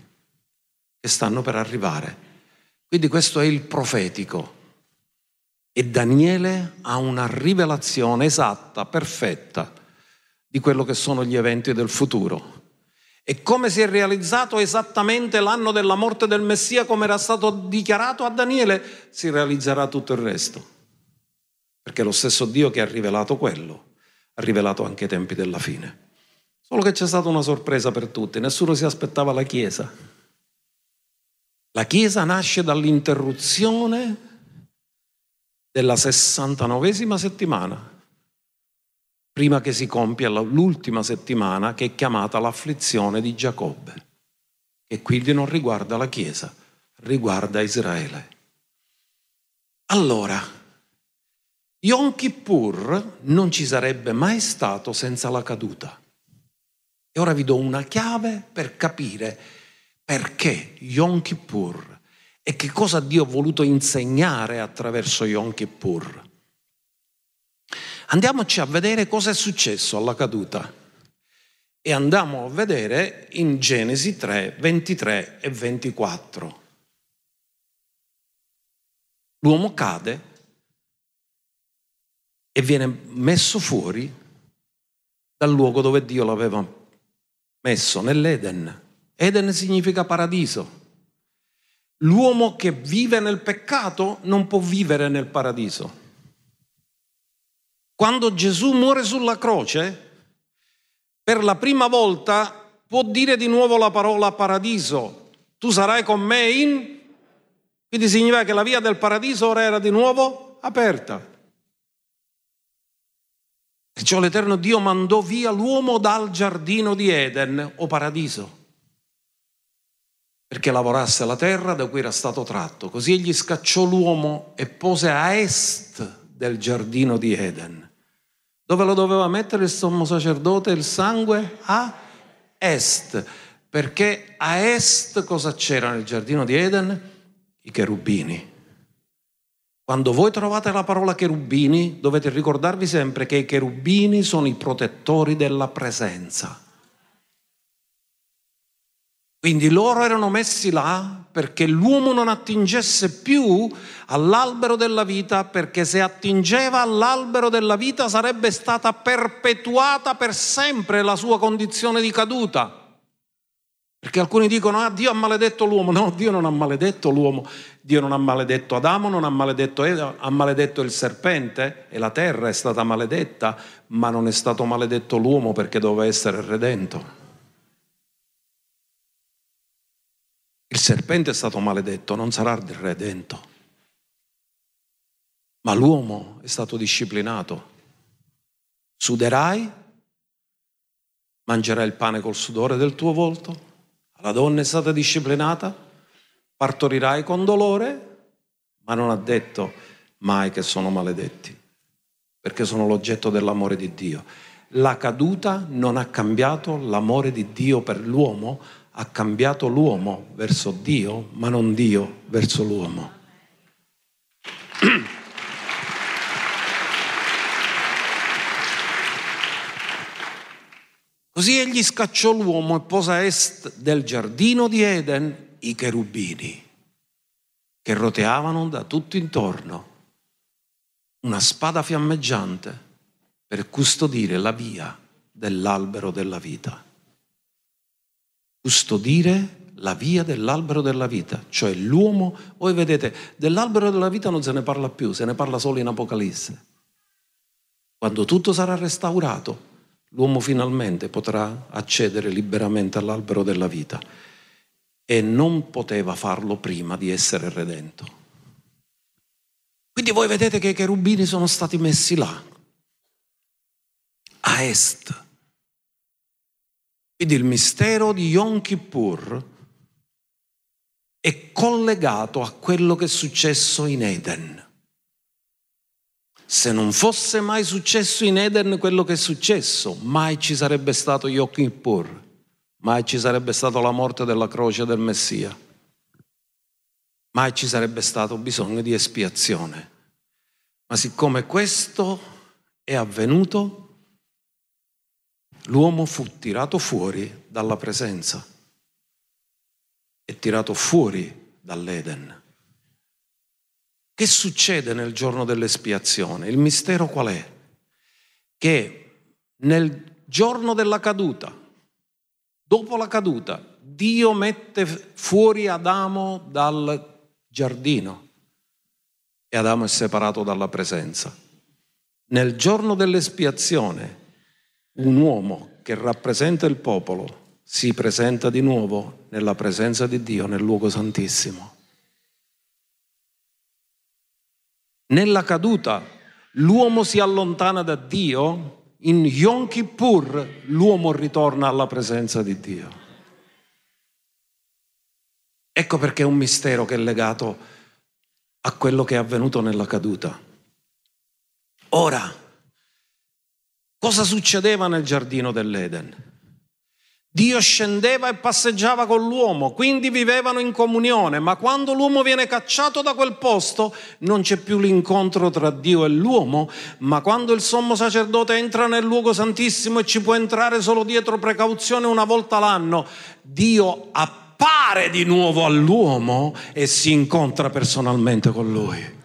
che stanno per arrivare. Quindi questo è il profetico. E Daniele ha una rivelazione esatta, perfetta, di quello che sono gli eventi del futuro. E come si è realizzato esattamente l'anno della morte del Messia, come era stato dichiarato a Daniele, si realizzerà tutto il resto. Perché lo stesso Dio che ha rivelato quello, ha rivelato anche i tempi della fine. Solo che c'è stata una sorpresa per tutti, nessuno si aspettava la Chiesa. La Chiesa nasce dall'interruzione della 69esima settimana prima che si compia l'ultima settimana che è chiamata l'afflizione di Giacobbe, che quindi non riguarda la Chiesa, riguarda Israele. Allora, Yom Kippur non ci sarebbe mai stato senza la caduta. E ora vi do una chiave per capire perché Yom Kippur e che cosa Dio ha voluto insegnare attraverso Yom Kippur. Andiamoci a vedere cosa è successo alla caduta e andiamo a vedere in Genesi 3, 23 e 24. L'uomo cade e viene messo fuori dal luogo dove Dio l'aveva messo, nell'Eden. Eden significa paradiso. L'uomo che vive nel peccato non può vivere nel paradiso. Quando Gesù muore sulla croce, per la prima volta può dire di nuovo la parola paradiso. Tu sarai con me in... Quindi significa che la via del paradiso ora era di nuovo aperta. Perciò l'Eterno Dio mandò via l'uomo dal giardino di Eden o paradiso perché lavorasse la terra da cui era stato tratto. Così egli scacciò l'uomo e pose a est del giardino di Eden. Dove lo doveva mettere il sommo sacerdote il sangue? A est. Perché a est cosa c'era nel giardino di Eden? I cherubini. Quando voi trovate la parola cherubini, dovete ricordarvi sempre che i cherubini sono i protettori della presenza. Quindi loro erano messi là perché l'uomo non attingesse più all'albero della vita, perché se attingeva all'albero della vita sarebbe stata perpetuata per sempre la sua condizione di caduta. Perché alcuni dicono, ah Dio ha maledetto l'uomo. No, Dio non ha maledetto l'uomo. Dio non ha maledetto Adamo, non ha maledetto Eva, ha maledetto il serpente e la terra è stata maledetta, ma non è stato maledetto l'uomo perché doveva essere redento. Il serpente è stato maledetto, non sarà redento. Ma l'uomo è stato disciplinato. Suderai, mangerai il pane col sudore del tuo volto, la donna è stata disciplinata, partorirai con dolore, ma non ha detto mai che sono maledetti, perché sono l'oggetto dell'amore di Dio. La caduta non ha cambiato l'amore di Dio per l'uomo, ha cambiato l'uomo verso Dio, ma non Dio verso l'uomo. Così egli scacciò l'uomo e pose a est del giardino di Eden i cherubini che roteavano da tutto intorno una spada fiammeggiante per custodire la via dell'albero della vita custodire la via dell'albero della vita, cioè l'uomo. Voi vedete, dell'albero della vita non se ne parla più, se ne parla solo in Apocalisse. Quando tutto sarà restaurato, l'uomo finalmente potrà accedere liberamente all'albero della vita e non poteva farlo prima di essere redento. Quindi voi vedete che i cherubini sono stati messi là, a est, quindi il mistero di Yom Kippur è collegato a quello che è successo in Eden. Se non fosse mai successo in Eden quello che è successo, mai ci sarebbe stato Yom Kippur, mai ci sarebbe stata la morte della croce del Messia, mai ci sarebbe stato bisogno di espiazione. Ma siccome questo è avvenuto, l'uomo fu tirato fuori dalla presenza e tirato fuori dall'Eden. Che succede nel giorno dell'espiazione? Il mistero qual è? Che nel giorno della caduta, dopo la caduta, Dio mette fuori Adamo dal giardino e Adamo è separato dalla presenza. Nel giorno dell'espiazione un uomo che rappresenta il popolo si presenta di nuovo nella presenza di Dio nel luogo santissimo. Nella caduta l'uomo si allontana da Dio, in Yom Kippur l'uomo ritorna alla presenza di Dio. Ecco perché è un mistero che è legato a quello che è avvenuto nella caduta. Ora, Cosa succedeva nel giardino dell'Eden? Dio scendeva e passeggiava con l'uomo, quindi vivevano in comunione, ma quando l'uomo viene cacciato da quel posto non c'è più l'incontro tra Dio e l'uomo, ma quando il sommo sacerdote entra nel luogo santissimo e ci può entrare solo dietro precauzione una volta l'anno, Dio appare di nuovo all'uomo e si incontra personalmente con lui.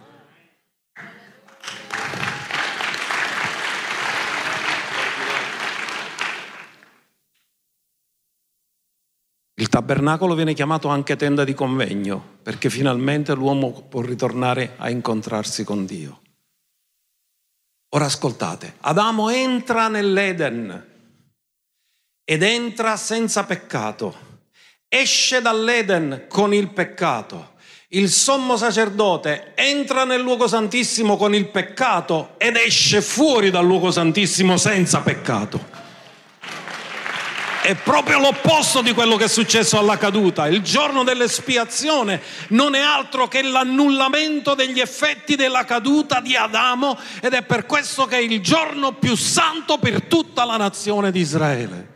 Il tabernacolo viene chiamato anche tenda di convegno, perché finalmente l'uomo può ritornare a incontrarsi con Dio. Ora ascoltate, Adamo entra nell'Eden ed entra senza peccato, esce dall'Eden con il peccato Il sommo sacerdote entra nel luogo santissimo con il peccato ed esce fuori dal luogo santissimo senza peccato. È proprio l'opposto di quello che è successo alla caduta. Il giorno dell'espiazione non è altro che l'annullamento degli effetti della caduta di Adamo ed è per questo che è il giorno più santo per tutta la nazione di Israele.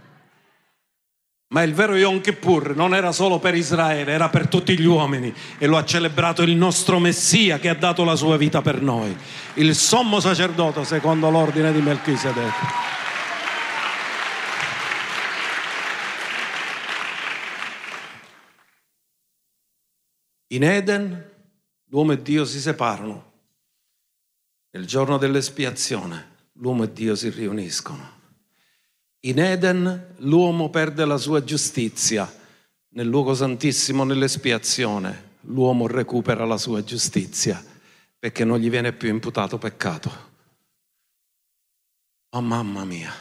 Ma il vero Yom Kippur non era solo per Israele, era per tutti gli uomini e lo ha celebrato il nostro Messia che ha dato la sua vita per noi, il sommo sacerdote secondo l'ordine di Melchisedec. In Eden l'uomo e Dio si separano. Nel giorno dell'espiazione l'uomo e Dio si riuniscono. In Eden l'uomo perde la sua giustizia. Nel luogo santissimo, nell'espiazione, l'uomo recupera la sua giustizia perché non gli viene più imputato peccato. Oh mamma mia,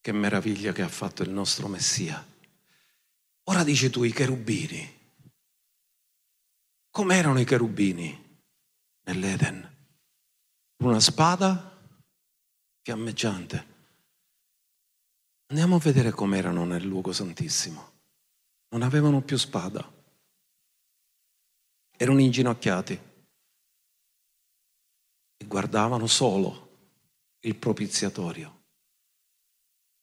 che meraviglia che ha fatto il nostro Messia. Ora dici tu i cherubini Com'erano i cherubini nell'Eden? Una spada fiammeggiante. Andiamo a vedere com'erano nel luogo santissimo. Non avevano più spada. Erano inginocchiati e guardavano solo il propiziatorio.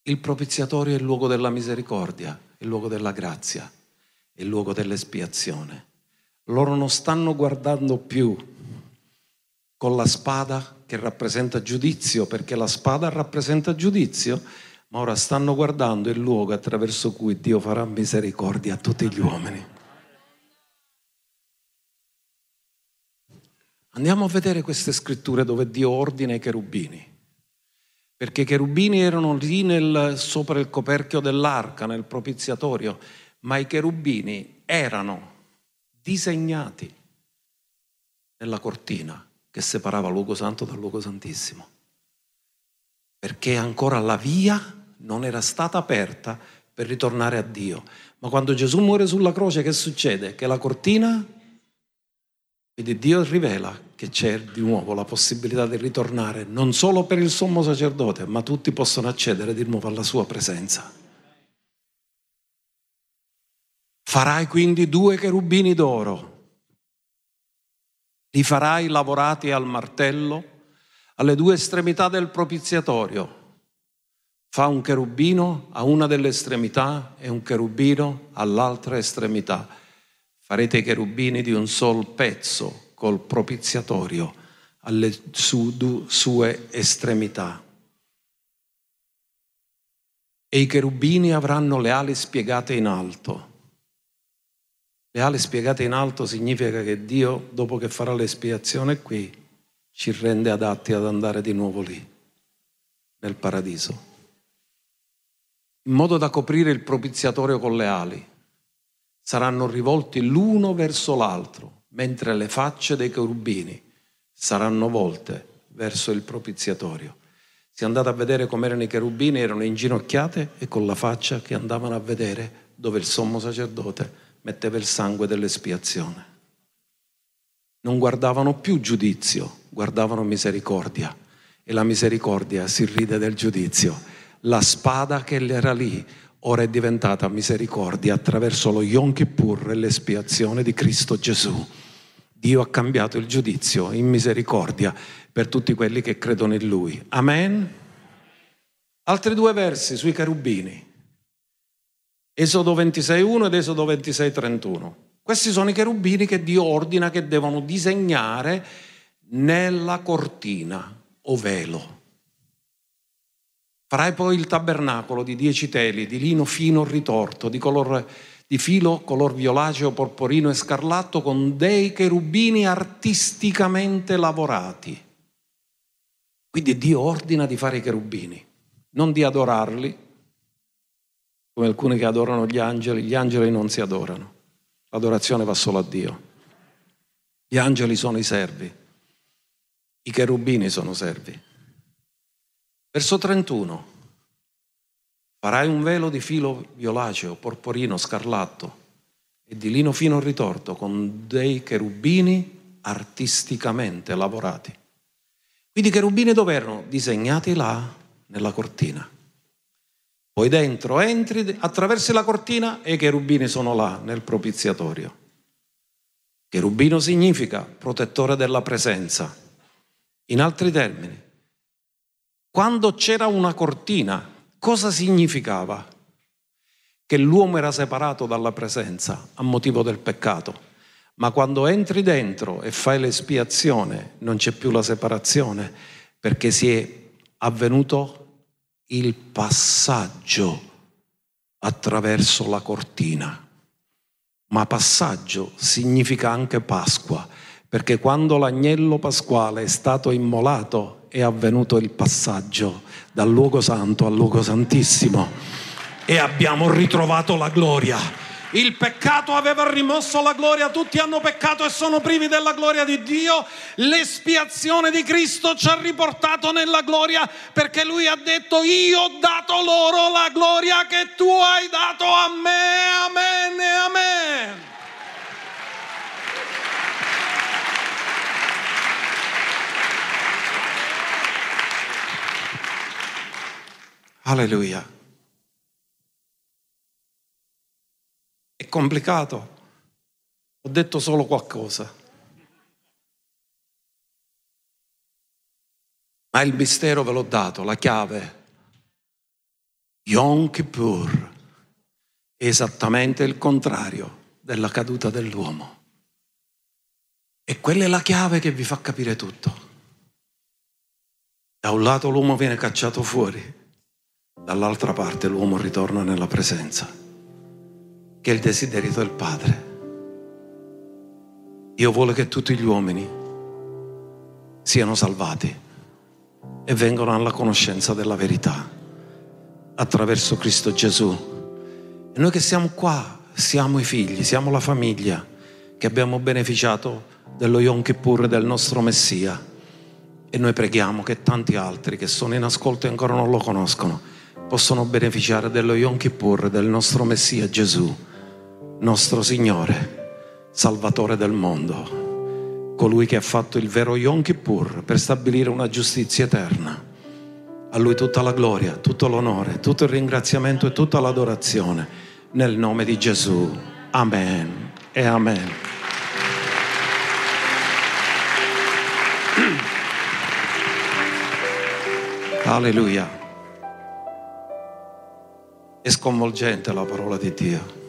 Il propiziatorio è il luogo della misericordia, il luogo della grazia, il luogo dell'espiazione loro non stanno guardando più con la spada che rappresenta giudizio, perché la spada rappresenta giudizio, ma ora stanno guardando il luogo attraverso cui Dio farà misericordia a tutti gli uomini. Andiamo a vedere queste scritture dove Dio ordina i cherubini, perché i cherubini erano lì nel, sopra il coperchio dell'arca, nel propiziatorio, ma i cherubini erano disegnati nella cortina che separava luogo santo dal luogo santissimo. Perché ancora la via non era stata aperta per ritornare a Dio. Ma quando Gesù muore sulla croce, che succede? Che la cortina, quindi Dio rivela che c'è di nuovo la possibilità di ritornare non solo per il sommo sacerdote, ma tutti possono accedere di nuovo alla sua presenza. Farai quindi due cherubini d'oro. Li farai lavorati al martello alle due estremità del propiziatorio. Fa un cherubino a una delle estremità e un cherubino all'altra estremità. Farete i cherubini di un sol pezzo col propiziatorio alle sue estremità. E i cherubini avranno le ali spiegate in alto le ali spiegate in alto significa che Dio, dopo che farà l'espiazione qui, ci rende adatti ad andare di nuovo lì, nel paradiso. In modo da coprire il propiziatorio con le ali. Saranno rivolti l'uno verso l'altro, mentre le facce dei cherubini saranno volte verso il propiziatorio. Se andate a vedere com'erano i cherubini, erano inginocchiate e con la faccia che andavano a vedere dove il sommo sacerdote metteva il sangue dell'espiazione. Non guardavano più giudizio, guardavano misericordia e la misericordia si ride del giudizio. La spada che era lì ora è diventata misericordia attraverso lo Yom Kippur e l'espiazione di Cristo Gesù. Dio ha cambiato il giudizio in misericordia per tutti quelli che credono in Lui. Amen. Altri due versi sui cherubini. Esodo 26.1 ed Esodo 26.31. Questi sono i cherubini che Dio ordina che devono disegnare nella cortina o velo. Farai poi il tabernacolo di dieci teli, di lino fino ritorto, di, color, di filo color violaceo, porporino e scarlatto, con dei cherubini artisticamente lavorati. Quindi Dio ordina di fare i cherubini, non di adorarli, come alcuni che adorano gli angeli, gli angeli non si adorano, l'adorazione va solo a Dio. Gli angeli sono i servi, i cherubini sono servi. Verso 31. Farai un velo di filo violaceo, porporino, scarlatto. e di lino fino ritorto con dei cherubini artisticamente lavorati. Quindi i cherubini dove erano? Disegnati là nella cortina. Poi dentro entri, attraversi la cortina e i cherubini sono là nel propiziatorio. Cherubino significa protettore della presenza. In altri termini, quando c'era una cortina, cosa significava? Che l'uomo era separato dalla presenza a motivo del peccato. Ma quando entri dentro e fai l'espiazione, non c'è più la separazione, perché si è avvenuto il passaggio attraverso la cortina. Ma passaggio significa anche Pasqua, perché quando l'agnello pasquale è stato immolato è avvenuto il passaggio dal luogo santo al luogo santissimo e abbiamo ritrovato la gloria il peccato aveva rimosso la gloria, tutti hanno peccato e sono privi della gloria di Dio. L'espiazione di Cristo ci ha riportato nella gloria perché lui ha detto io ho dato loro la gloria che tu hai dato a me. Amen e amen. Alleluia. Complicato. Ho detto solo qualcosa. Ma il mistero ve l'ho dato, la chiave. Yom Kippur è esattamente il contrario della caduta dell'uomo. E quella è la chiave che vi fa capire tutto. Da un lato l'uomo viene cacciato fuori, dall'altra parte l'uomo ritorna nella presenza che è il desiderio del Padre. Io voglio che tutti gli uomini siano salvati e vengano alla conoscenza della verità attraverso Cristo Gesù. E noi che siamo qua, siamo i figli, siamo la famiglia che abbiamo beneficiato dello Yom Kippur del nostro Messia. E noi preghiamo che tanti altri che sono in ascolto e ancora non lo conoscono possano beneficiare dello Yom Kippur del nostro Messia Gesù nostro Signore, Salvatore del mondo, colui che ha fatto il vero Yom Kippur per stabilire una giustizia eterna. A Lui tutta la gloria, tutto l'onore, tutto il ringraziamento e tutta l'adorazione nel nome di Gesù. Amen e amen. Alleluia. È sconvolgente la parola di Dio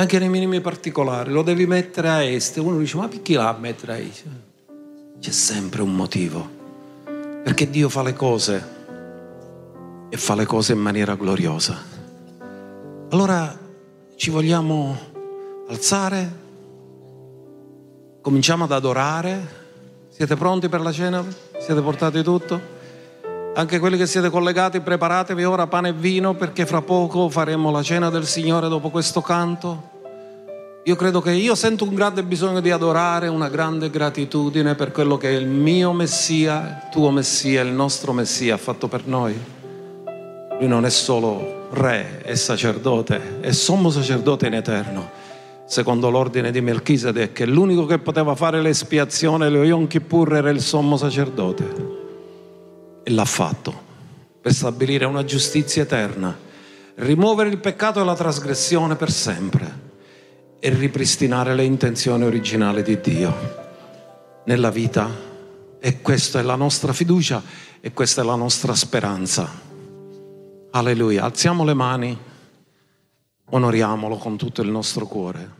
anche nei minimi particolari, lo devi mettere a est. Uno dice, ma perché la mettere a est? C'è sempre un motivo, perché Dio fa le cose e fa le cose in maniera gloriosa. Allora ci vogliamo alzare, cominciamo ad adorare. Siete pronti per la cena? Siete portati tutto? Anche quelli che siete collegati, preparatevi ora pane e vino perché fra poco faremo la cena del Signore dopo questo canto. Io credo che io sento un grande bisogno di adorare, una grande gratitudine per quello che il mio Messia, il tuo Messia, il nostro Messia ha fatto per noi. Lui non è solo re, è sacerdote, è sommo sacerdote in eterno, secondo l'ordine di Melchisedec, l'unico che poteva fare l'espiazione, lo Yom Kippur era il sommo sacerdote. E l'ha fatto per stabilire una giustizia eterna, rimuovere il peccato e la trasgressione per sempre e ripristinare le intenzioni originali di Dio nella vita. E questa è la nostra fiducia e questa è la nostra speranza. Alleluia. Alziamo le mani, onoriamolo con tutto il nostro cuore.